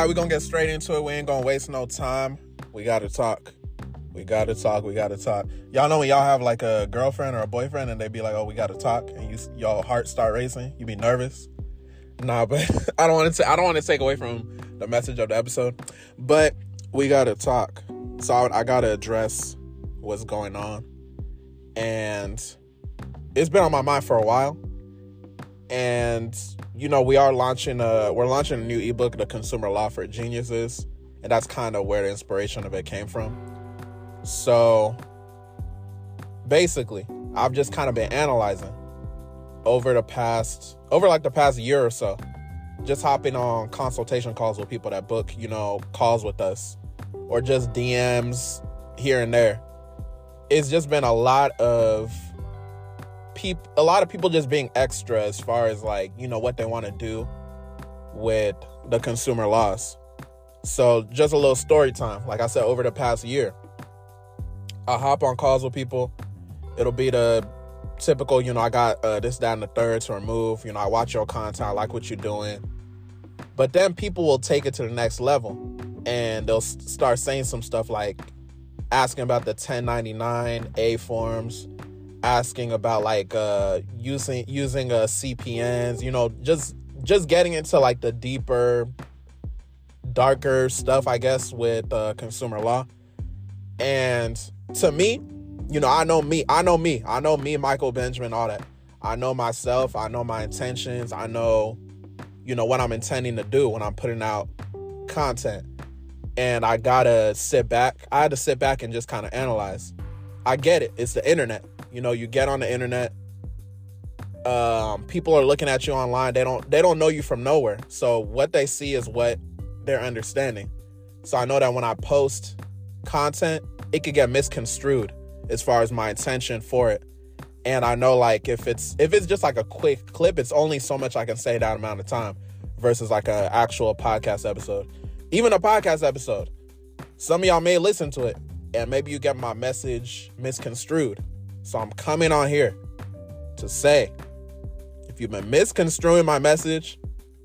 right, we're gonna get straight into it. We ain't gonna waste no time. We gotta talk. We gotta talk. We gotta talk. Y'all know when y'all have like a girlfriend or a boyfriend and they be like, "Oh, we gotta talk," and you y'all heart start racing. You be nervous. Nah, but I don't want to. I don't want to take away from the message of the episode. But we gotta talk. So I, I gotta address what's going on, and it's been on my mind for a while. And you know, we are launching a we're launching a new ebook, The Consumer Law for Geniuses, and that's kind of where the inspiration of it came from. So basically, I've just kind of been analyzing over the past over like the past year or so just hopping on consultation calls with people that book you know calls with us or just dms here and there it's just been a lot of people a lot of people just being extra as far as like you know what they want to do with the consumer laws so just a little story time like i said over the past year i hop on calls with people it'll be the typical, you know, I got uh, this, that, and the third to remove. You know, I watch your content, I like what you're doing. But then people will take it to the next level and they'll start saying some stuff like asking about the 1099A forms, asking about like uh, using using uh, CPNs, you know, just just getting into like the deeper, darker stuff, I guess, with uh, consumer law. And to me, you know, I know me. I know me. I know me, Michael Benjamin, all that. I know myself. I know my intentions. I know, you know, what I'm intending to do when I'm putting out content. And I gotta sit back. I had to sit back and just kind of analyze. I get it. It's the internet. You know, you get on the internet. Um, people are looking at you online. They don't they don't know you from nowhere. So what they see is what they're understanding. So I know that when I post content, it could get misconstrued as far as my intention for it. And I know like if it's if it's just like a quick clip, it's only so much I can say that amount of time versus like an actual podcast episode. Even a podcast episode. Some of y'all may listen to it and maybe you get my message misconstrued. So I'm coming on here to say if you've been misconstruing my message,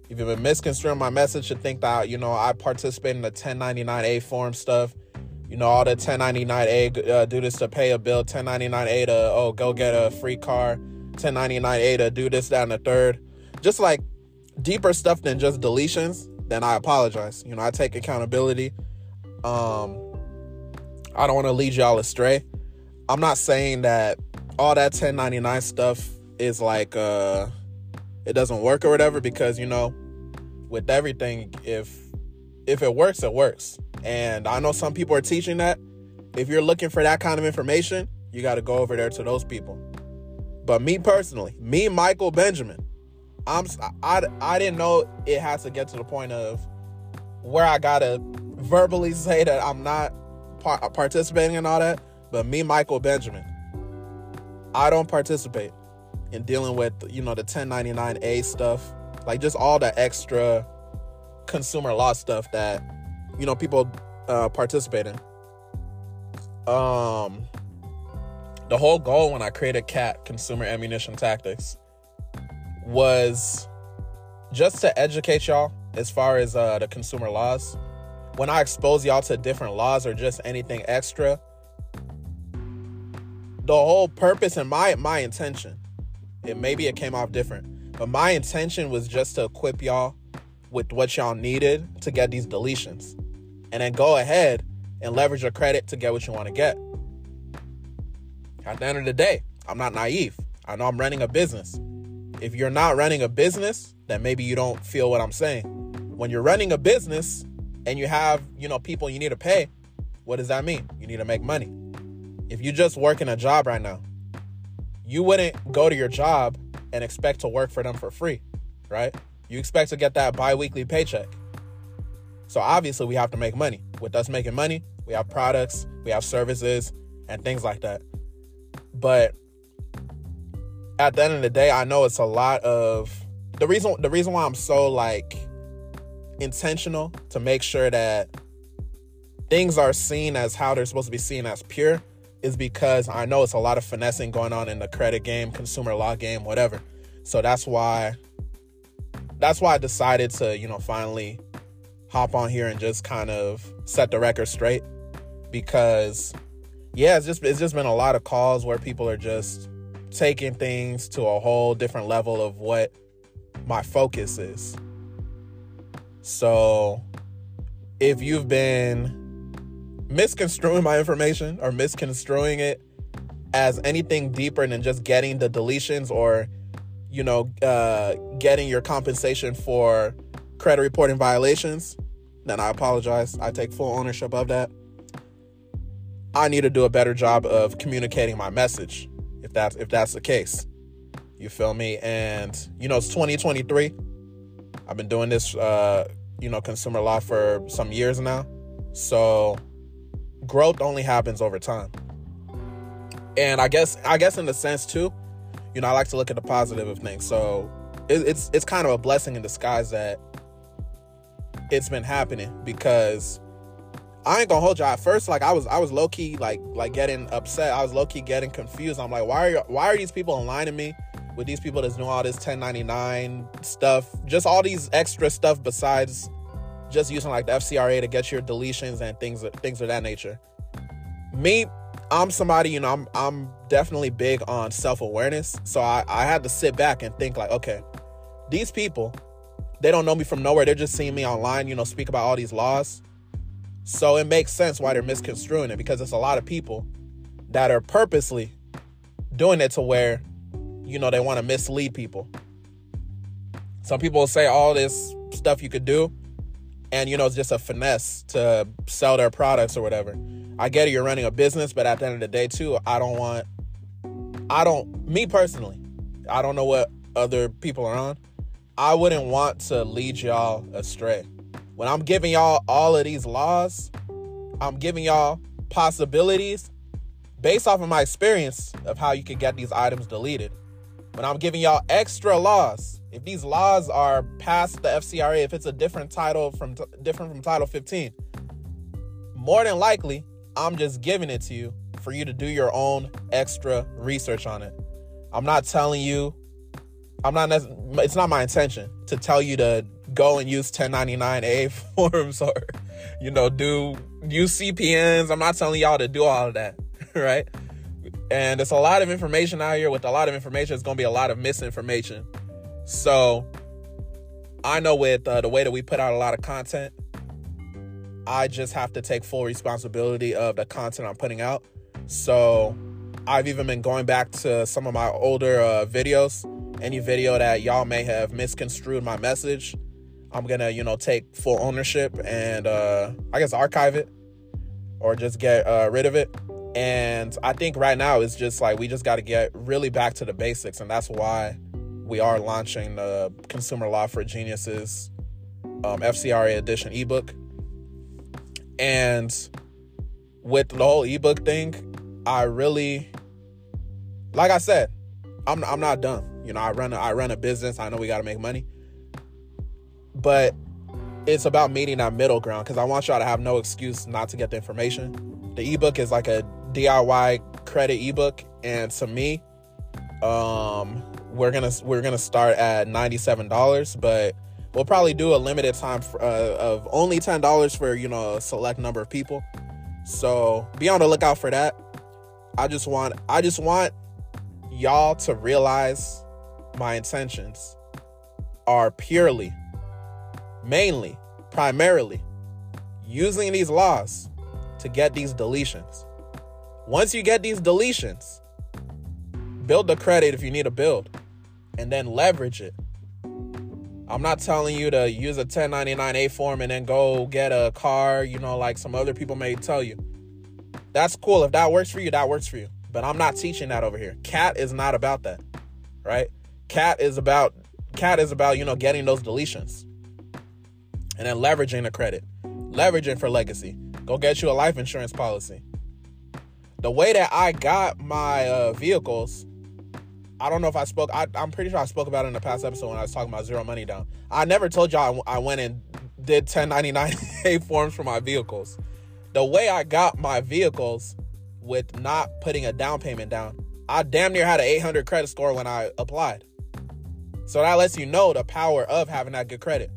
if you've been misconstruing my message to think that, you know, I participate in the 1099A form stuff, you know, all the 1099A uh, do this to pay a bill, 1099A to, oh, go get a free car, 1099A to do this, that, and the third. Just like deeper stuff than just deletions, then I apologize. You know, I take accountability. Um, I don't want to lead y'all astray. I'm not saying that all that 1099 stuff is like uh it doesn't work or whatever because you know with everything if if it works it works and I know some people are teaching that. If you're looking for that kind of information, you got to go over there to those people. But me personally, me Michael Benjamin, I'm I, I didn't know it had to get to the point of where I gotta verbally say that I'm not par- participating in all that. But me, Michael Benjamin, I don't participate in dealing with you know the 1099A stuff, like just all the extra consumer law stuff that you know people uh, participate in. Um, the whole goal when I created CAT Consumer Ammunition Tactics was just to educate y'all as far as uh, the consumer laws. When I expose y'all to different laws or just anything extra, the whole purpose and my my intention, it maybe it came off different, but my intention was just to equip y'all with what y'all needed to get these deletions and then go ahead and leverage your credit to get what you want to get. At the end of the day, I'm not naive. I know I'm running a business. If you're not running a business, then maybe you don't feel what I'm saying. When you're running a business and you have, you know, people you need to pay, what does that mean? You need to make money. If you just working a job right now, you wouldn't go to your job and expect to work for them for free, right? You expect to get that bi-weekly paycheck. So obviously we have to make money. With us making money, we have products, we have services, and things like that. But at the end of the day, I know it's a lot of the reason the reason why I'm so like intentional to make sure that things are seen as how they're supposed to be seen as pure is because I know it's a lot of finessing going on in the credit game, consumer law game, whatever. So that's why that's why I decided to, you know, finally hop on here and just kind of set the record straight because yeah, it's just it's just been a lot of calls where people are just taking things to a whole different level of what my focus is. So, if you've been misconstruing my information or misconstruing it as anything deeper than just getting the deletions or you know uh, getting your compensation for credit reporting violations then i apologize. I take full ownership of that. I need to do a better job of communicating my message if that's if that's the case. You feel me? And you know it's 2023 i've been doing this uh you know consumer law for some years now. So growth only happens over time. And I guess I guess in the sense too, you know, I like to look at the positive of things. So it, it's it's kind of a blessing in disguise that it's been happening because I ain't gonna hold you. At first, like I was, I was low key like like getting upset. I was low key getting confused. I'm like, why are why are these people aligning me with these people that's doing all this 1099 stuff? Just all these extra stuff besides just using like the FCRA to get your deletions and things things of that nature. Me, I'm somebody, you know, I'm I'm definitely big on self-awareness. So I, I had to sit back and think like, okay, these people, they don't know me from nowhere. They're just seeing me online, you know, speak about all these laws. So it makes sense why they're misconstruing it because it's a lot of people that are purposely doing it to where, you know, they want to mislead people. Some people say all this stuff you could do and you know it's just a finesse to sell their products or whatever. I get it you're running a business but at the end of the day too i don't want i don't me personally i don't know what other people are on. I wouldn't want to lead y'all astray. When i'm giving y'all all of these laws i'm giving y'all possibilities based off of my experience of how you could get these items deleted when i'm giving y'all extra laws if these laws are past the FCRA, if it's a different title from different from Title 15, more than likely, I'm just giving it to you for you to do your own extra research on it. I'm not telling you I'm not it's not my intention to tell you to go and use 1099A forms or you know do use CPNs. I'm not telling y'all to do all of that, right? And it's a lot of information out here with a lot of information it's going to be a lot of misinformation. So I know with uh, the way that we put out a lot of content, I just have to take full responsibility of the content I'm putting out. So I've even been going back to some of my older uh, videos. Any video that y'all may have misconstrued my message, I'm gonna, you know, take full ownership and uh, I guess archive it or just get uh, rid of it. And I think right now it's just like we just got to get really back to the basics, and that's why we are launching the Consumer Law for Geniuses um, FCRA edition ebook. And with the whole ebook thing, I really, like I said, I'm I'm not done. You know, I run a, I run a business. I know we got to make money, but it's about meeting that middle ground because I want y'all to have no excuse not to get the information. The ebook is like a DIY credit ebook, and to me, um, we're gonna we're gonna start at ninety seven dollars, but we'll probably do a limited time for, uh, of only ten dollars for you know a select number of people. So be on the lookout for that. I just want I just want y'all to realize my intentions are purely, mainly, primarily using these laws to get these deletions. Once you get these deletions, build the credit if you need to build and then leverage it. I'm not telling you to use a 1099A form and then go get a car, you know, like some other people may tell you. That's cool. If that works for you, that works for you. But I'm not teaching that over here. Cat is not about that. Right? Cat is about cat is about, you know, getting those deletions. And then leveraging the credit. Leveraging for legacy. Go get you a life insurance policy. The way that I got my uh, vehicles I don't know if I spoke. I, am pretty sure I spoke about it in the past episode when I was talking about zero money down. I never told y'all I, I went and did 1099A forms for my vehicles. The way I got my vehicles with not putting a down payment down, I damn near had an 800 credit score when I applied. So that lets you know the power of having that good credit.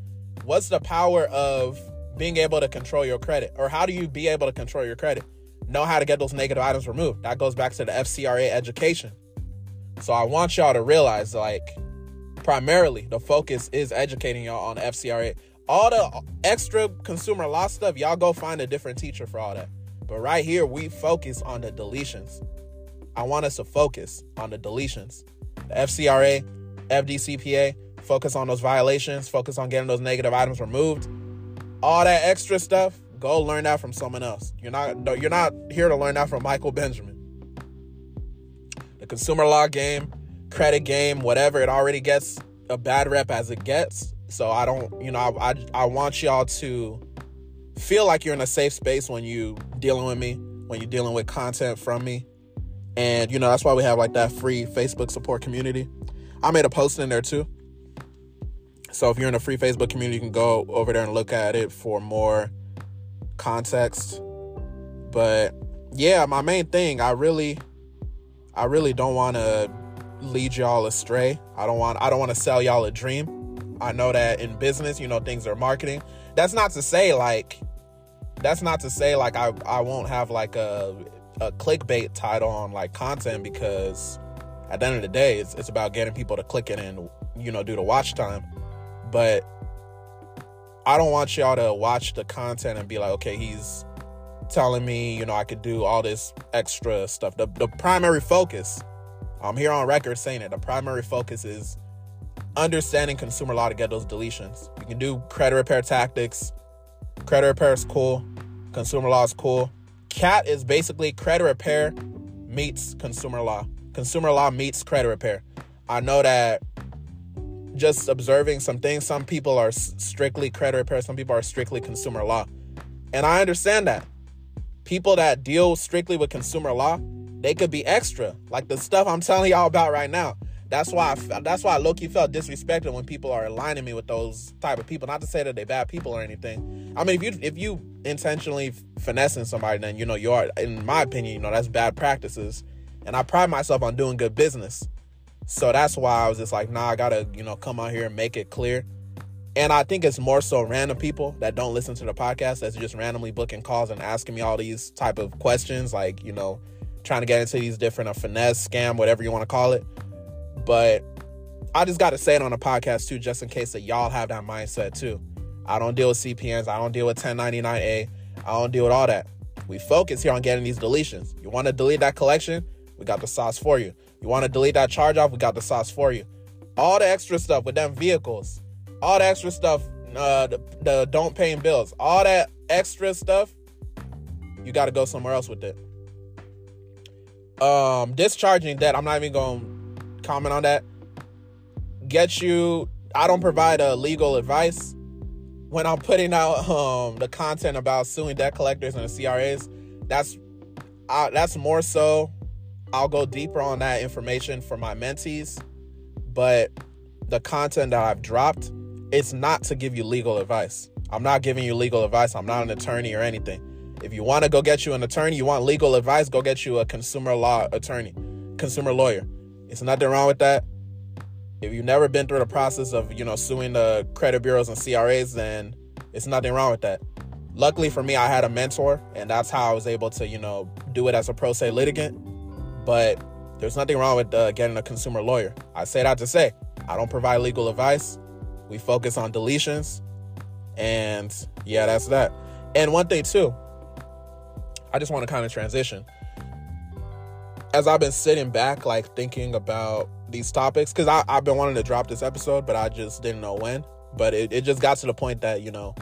What's the power of being able to control your credit. Or how do you be able to control your credit? Know how to get those negative items removed. That goes back to the FCRA education. So I want y'all to realize like primarily the focus is educating y'all on FCRA. All the extra consumer law stuff, y'all go find a different teacher for all that. But right here, we focus on the deletions. I want us to focus on the deletions. The FCRA, FDCPA, focus on those violations, focus on getting those negative items removed. All that extra stuff, go learn that from someone else. You're not you're not here to learn that from Michael Benjamin. The consumer law game, credit game, whatever, it already gets a bad rep as it gets. So I don't, you know, I, I, I want y'all to feel like you're in a safe space when you dealing with me, when you're dealing with content from me. And you know, that's why we have like that free Facebook support community. I made a post in there too. So if you're in a free Facebook community, you can go over there and look at it for more context. But yeah, my main thing, I really I really don't want to lead y'all astray. I don't want I don't want to sell y'all a dream. I know that in business, you know, things are marketing. That's not to say like that's not to say like I I won't have like a a clickbait title on like content because at the end of the day, it's it's about getting people to click it and you know do the watch time. But I don't want y'all to watch the content and be like, okay, he's telling me, you know, I could do all this extra stuff. The the primary focus, I'm here on record saying it. The primary focus is understanding consumer law to get those deletions. You can do credit repair tactics. Credit repair is cool. Consumer law is cool. CAT is basically credit repair meets consumer law. Consumer law meets credit repair. I know that just observing some things, some people are strictly credit repair, some people are strictly consumer law. And I understand that. People that deal strictly with consumer law, they could be extra. Like the stuff I'm telling y'all about right now. That's why I, that's why low key felt disrespected when people are aligning me with those type of people. Not to say that they're bad people or anything. I mean, if you if you intentionally finessing somebody, then you know you are. In my opinion, you know that's bad practices. And I pride myself on doing good business. So that's why I was just like, nah, I gotta you know come out here and make it clear. And I think it's more so random people that don't listen to the podcast that's just randomly booking calls and asking me all these type of questions, like you know, trying to get into these different uh, finesse, scam, whatever you want to call it but I just got to say it on the podcast too, just in case that y'all have that mindset too. I don't deal with CPNs. I don't deal with 1099A. I don't deal with all that. We focus here on getting these deletions. You want to delete that collection? We got the sauce for you. You want to delete that charge off? We got the sauce for you. All the extra stuff with them vehicles, all the extra stuff, uh, the, the don't paying bills, all that extra stuff, you got to go somewhere else with it. Um, discharging debt, I'm not even going to comment on that. Get you. I don't provide a uh, legal advice when I'm putting out um, the content about suing debt collectors and the CRAs. That's that's more so. I'll go deeper on that information for my mentees, but the content that I've dropped, it's not to give you legal advice. I'm not giving you legal advice. I'm not an attorney or anything. If you want to go get you an attorney, you want legal advice, go get you a consumer law attorney, consumer lawyer. It's nothing wrong with that. If you've never been through the process of, you know, suing the credit bureaus and CRAs, then it's nothing wrong with that. Luckily for me, I had a mentor, and that's how I was able to, you know, do it as a pro se litigant. But there's nothing wrong with uh, getting a consumer lawyer. I say that to say, I don't provide legal advice. We focus on deletions. And yeah, that's that. And one thing, too, I just want to kind of transition as I've been sitting back, like thinking about these topics, because I've been wanting to drop this episode, but I just didn't know when. But it, it just got to the point that, you know,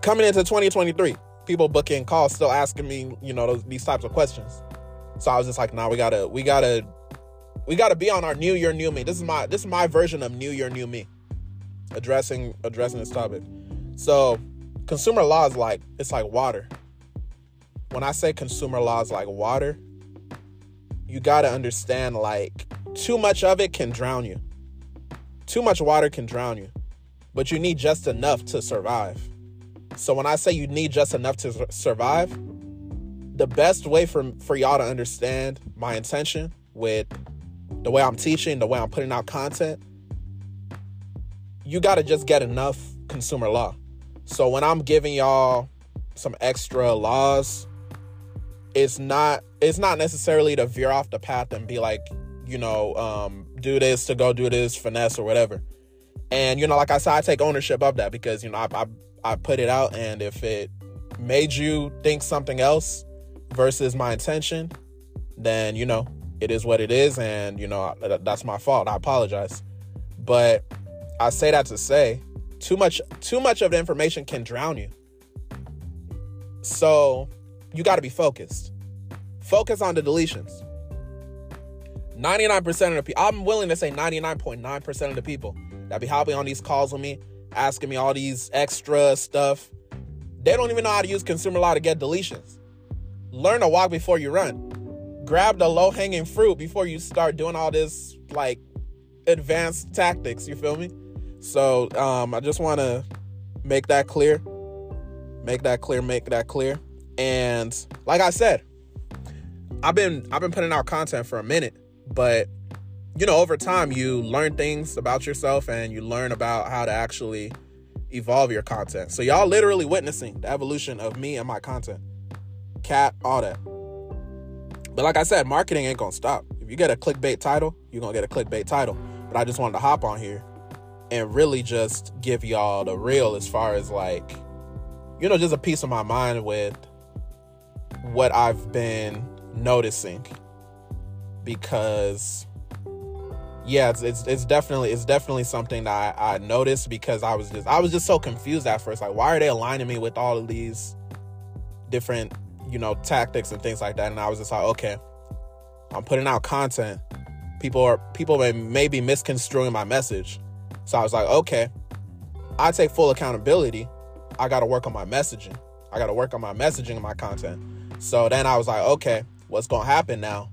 coming into 2023, people booking calls still asking me, you know, those, these types of questions. So I was just like, nah, we gotta, we gotta, we gotta be on our new year, new me. This is my, this is my version of new year, new me. Addressing, addressing this topic. So consumer law is like, it's like water. When I say consumer law is like water, you got to understand like too much of it can drown you. Too much water can drown you, but you need just enough to survive. So when I say you need just enough to survive, the best way for for y'all to understand my intention with the way I'm teaching, the way I'm putting out content, you got to just get enough consumer law. So when I'm giving y'all some extra laws, it's not it's not necessarily to veer off the path and be like, you know, um, do this to go do this, finesse or whatever. And you know, like I said, I take ownership of that because you know I, I I put it out, and if it made you think something else versus my intention, then you know it is what it is, and you know that's my fault. I apologize, but I say that to say too much too much of the information can drown you. So you got to be focused. Focus on the deletions. 99% of the people, I'm willing to say 99.9% of the people that be hopping on these calls with me, asking me all these extra stuff, they don't even know how to use consumer law to get deletions. Learn to walk before you run. Grab the low hanging fruit before you start doing all this like advanced tactics. You feel me? So um, I just want to make that clear. Make that clear. Make that clear. And like I said, I've been I've been putting out content for a minute, but you know, over time you learn things about yourself and you learn about how to actually evolve your content. So y'all literally witnessing the evolution of me and my content. Cat, all that. But like I said, marketing ain't gonna stop. If you get a clickbait title, you're gonna get a clickbait title. But I just wanted to hop on here and really just give y'all the real as far as like, you know, just a piece of my mind with what I've been noticing. Because yeah, it's, it's it's definitely it's definitely something that I, I noticed because I was just I was just so confused at first. Like, why are they aligning me with all of these different you know tactics and things like that? And I was just like, okay, I'm putting out content. People are people may, may be misconstruing my message. So I was like, okay, I take full accountability. I got to work on my messaging. I got to work on my messaging and my content. So then I was like, okay, what's gonna happen now?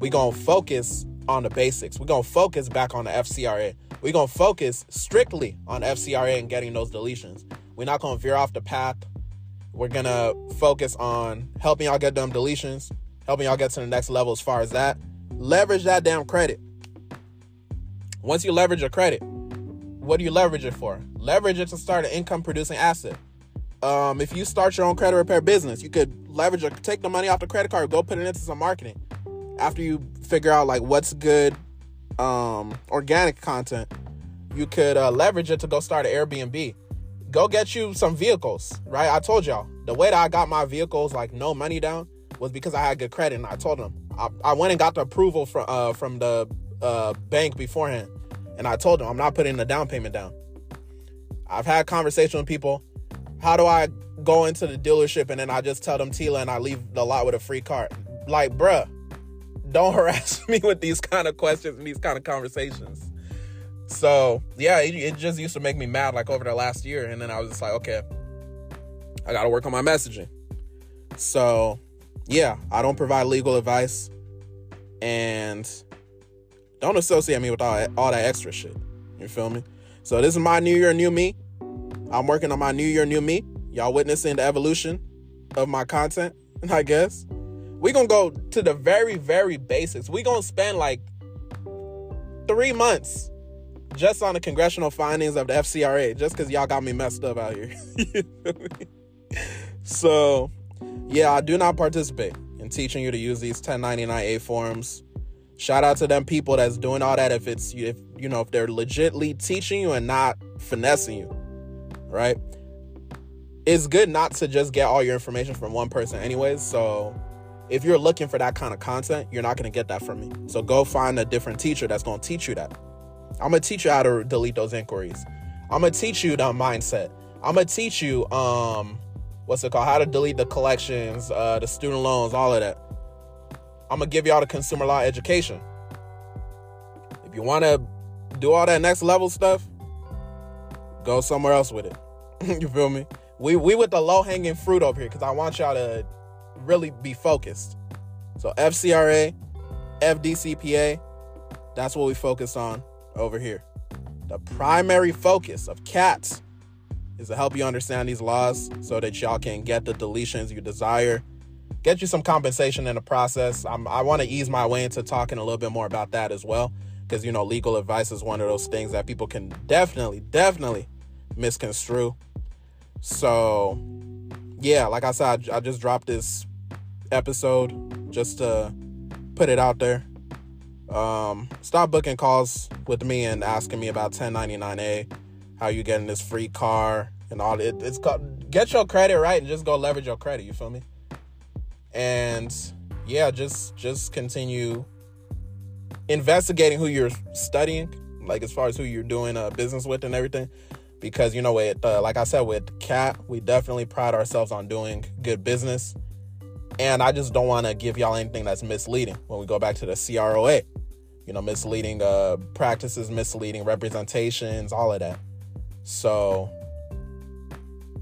We gonna focus on the basics. We're gonna focus back on the FCRA. We're gonna focus strictly on FCRA and getting those deletions. We're not gonna veer off the path. We're gonna focus on helping y'all get them deletions, helping y'all get to the next level as far as that. Leverage that damn credit. Once you leverage your credit, what do you leverage it for? Leverage it to start an income producing asset. Um, if you start your own credit repair business, you could leverage or take the money off the credit card, go put it into some marketing after you figure out like what's good um, organic content, you could uh, leverage it to go start an Airbnb. Go get you some vehicles, right? I told y'all the way that I got my vehicles like no money down was because I had good credit, and I told them I, I went and got the approval from uh, from the uh, bank beforehand, and I told them I'm not putting the down payment down. I've had conversation with people. How do I go into the dealership and then I just tell them TILA and I leave the lot with a free car? Like, bruh, don't harass me with these kind of questions and these kind of conversations. So yeah, it, it, just used to make me mad like over the last year. And then I was just like, okay, I got to work on my messaging. So yeah, I don't provide legal advice and don't associate me with all that, all that extra shit. You feel me? So this is my new year, new me. I'm working on my new year, new me. Y'all witnessing the evolution of my content, I guess we're gonna go to the very, very basics. We're gonna spend like three months just on the congressional findings of the FCRA, just because y'all got me messed up out here. so, yeah, I do not participate in teaching you to use these 1099A forms. Shout out to them people that's doing all that. If it's if you know if they're legitly teaching you and not finessing you, right? It's good not to just get all your information from one person, anyways. So if you're looking for that kind of content, you're not going to get that from me. So go find a different teacher that's going to teach you that. I'm to teach you how to delete those inquiries. I'm to teach you the mindset. I'm to teach you um what's it called? How to delete the collections, uh the student loans, all of that. I'm to give y'all the consumer law education. If you want to do all that next level stuff, go somewhere else with it. you feel me? We we with the low hanging fruit over here cuz I want y'all to really be focused. So FCRA, FDCPA, that's what we focus on over here. The primary focus of CATS is to help you understand these laws so that y'all can get the deletions you desire, get you some compensation in the process. I'm, i want to ease my way into talking a little bit more about that as well, because you know, legal advice is one of those things that people can definitely, definitely misconstrue. So, yeah, like I said, I, I just dropped this episode just to put it out there. Um, stop booking calls with me and asking me about 1099A, how you getting this free car and all it, it's called get your credit right and just go leverage your credit, you feel me? And yeah, just just continue investigating who you're studying, like as far as who you're doing uh, business with and everything. Because you know, with uh, like I said, with Cat, we definitely pride ourselves on doing good business, and I just don't want to give y'all anything that's misleading when we go back to the CROA. You know, misleading uh, practices, misleading representations, all of that. So,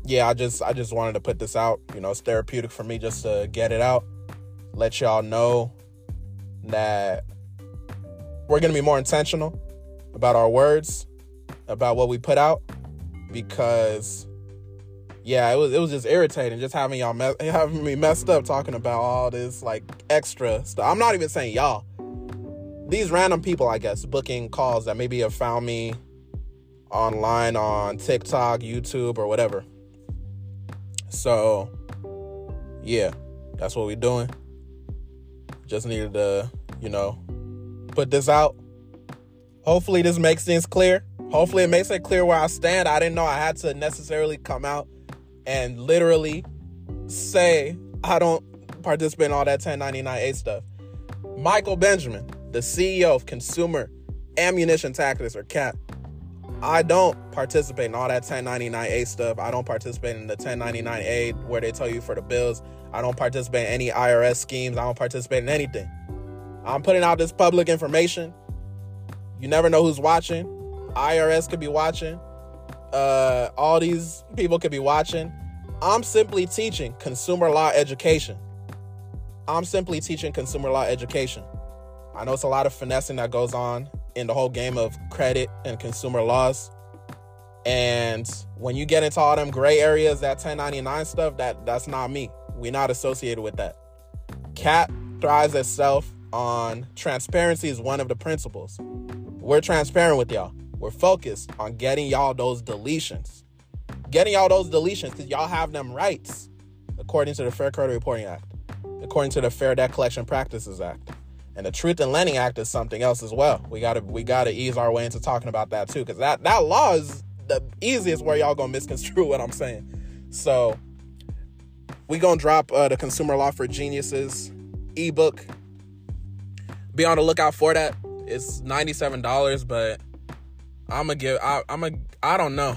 yeah, I just I just wanted to put this out. You know, it's therapeutic for me just to get it out, let y'all know that we're to be more intentional about our words, about what we put out, because yeah, it was it was just irritating just having y'all me- having me messed up talking about all this like extra stuff. I'm not even saying y'all. These random people, I guess, booking calls that maybe have found me online on TikTok, YouTube, or whatever. So, yeah, that's what we're doing. Just needed to, you know, put this out. Hopefully, this makes things clear. Hopefully, it makes it clear where I stand. I didn't know I had to necessarily come out and literally say I don't participate in all that 1099A stuff. Michael Benjamin, the CEO of Consumer Ammunition Tactics or CAT, I don't participate in all that 1099A stuff. I don't participate in the 1099A where they tell you for the bills. I don't participate in any IRS schemes. I don't participate in anything. I'm putting out this public information. You never know who's watching. IRS could be watching. Uh, all these people could be watching. I'm simply teaching consumer law education. I'm simply teaching consumer law education. I know it's a lot of finessing that goes on in the whole game of credit and consumer laws. And when you get into all them gray areas, that 1099 stuff, that that's not me. We're not associated with that. Cat thrives itself on transparency is one of the principles. We're transparent with y'all. We're focused on getting y'all those deletions. Getting y'all those deletions because y'all have them rights according to the Fair Credit Reporting Act, according to the Fair Debt Collection Practices Act. And the Truth in Lending Act is something else as well. We gotta we gotta ease our way into talking about that too, because that that law is the easiest where y'all gonna misconstrue what I'm saying. So we gonna drop uh, the Consumer Law for Geniuses ebook be on the lookout for that. It's $97, but I'm gonna give I, I'm a I don't know.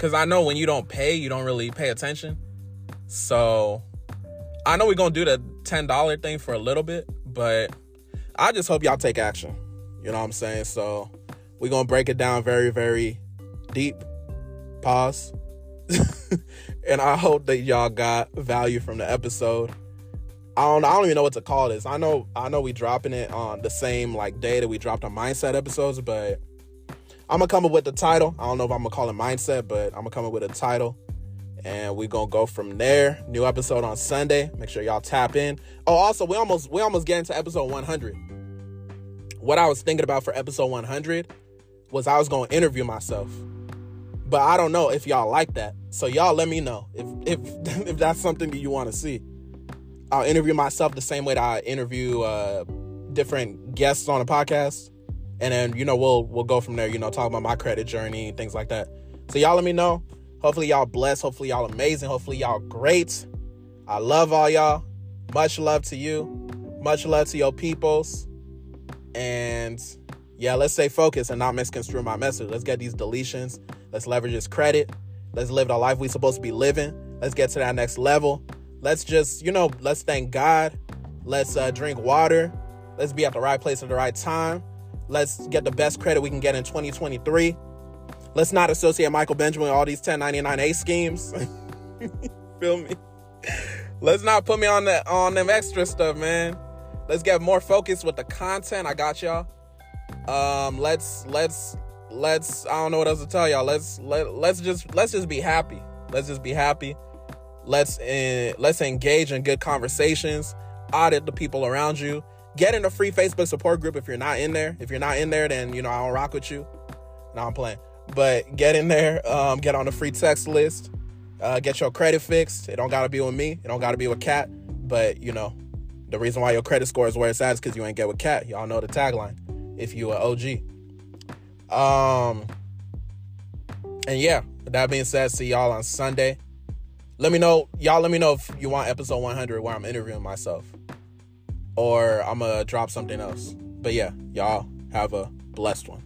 Cause I know when you don't pay, you don't really pay attention. So I know we're gonna do the $10 thing for a little bit, but I just hope y'all take action. You know what I'm saying? So we're gonna break it down very, very deep. Pause. and I hope that y'all got value from the episode. I don't I don't even know what to call this. I know I know we dropping it on the same like day that we dropped our mindset episodes, but I'm gonna come up with the title. I don't know if I'm gonna call it mindset, but I'm gonna come up with a title. And we gonna go from there. New episode on Sunday. Make sure y'all tap in. Oh, also we almost we almost get into episode 100. What I was thinking about for episode 100 was I was gonna interview myself, but I don't know if y'all like that. So y'all let me know if if if that's something that you want to see. I'll interview myself the same way that I interview uh, different guests on a podcast, and then you know we'll we'll go from there. You know, talk about my credit journey, and things like that. So y'all let me know. Hopefully y'all blessed. Hopefully y'all amazing. Hopefully y'all great. I love all y'all. Much love to you. Much love to your peoples. And yeah, let's stay focused and not misconstrue my message. Let's get these deletions. Let's leverage this credit. Let's live the life we supposed to be living. Let's get to that next level let's just you know let's thank god let's uh, drink water let's be at the right place at the right time let's get the best credit we can get in 2023 let's not associate michael benjamin with all these 1099a schemes. Feel me? Let's not put me on that on them extra stuff man. Let's get more focused with the content. I got y'all. Um let's let's let's i don't know what else to tell y'all. Let's let, let's just let's just be happy. Let's just be happy. Let's uh, let's engage in good conversations. Audit the people around you. Get in a free Facebook support group if you're not in there. If you're not in there, then you know I don't rock with you. No, I'm playing. But get in there. Um, get on the free text list. Uh, get your credit fixed. It don't gotta be with me. It don't gotta be with Cat. But you know, the reason why your credit score is where it's at is because you ain't get with Cat. Y'all know the tagline. If you are OG. Um. And yeah, that being said, see y'all on Sunday. Let me know, y'all. Let me know if you want episode 100 where I'm interviewing myself, or I'm gonna drop something else. But yeah, y'all have a blessed one.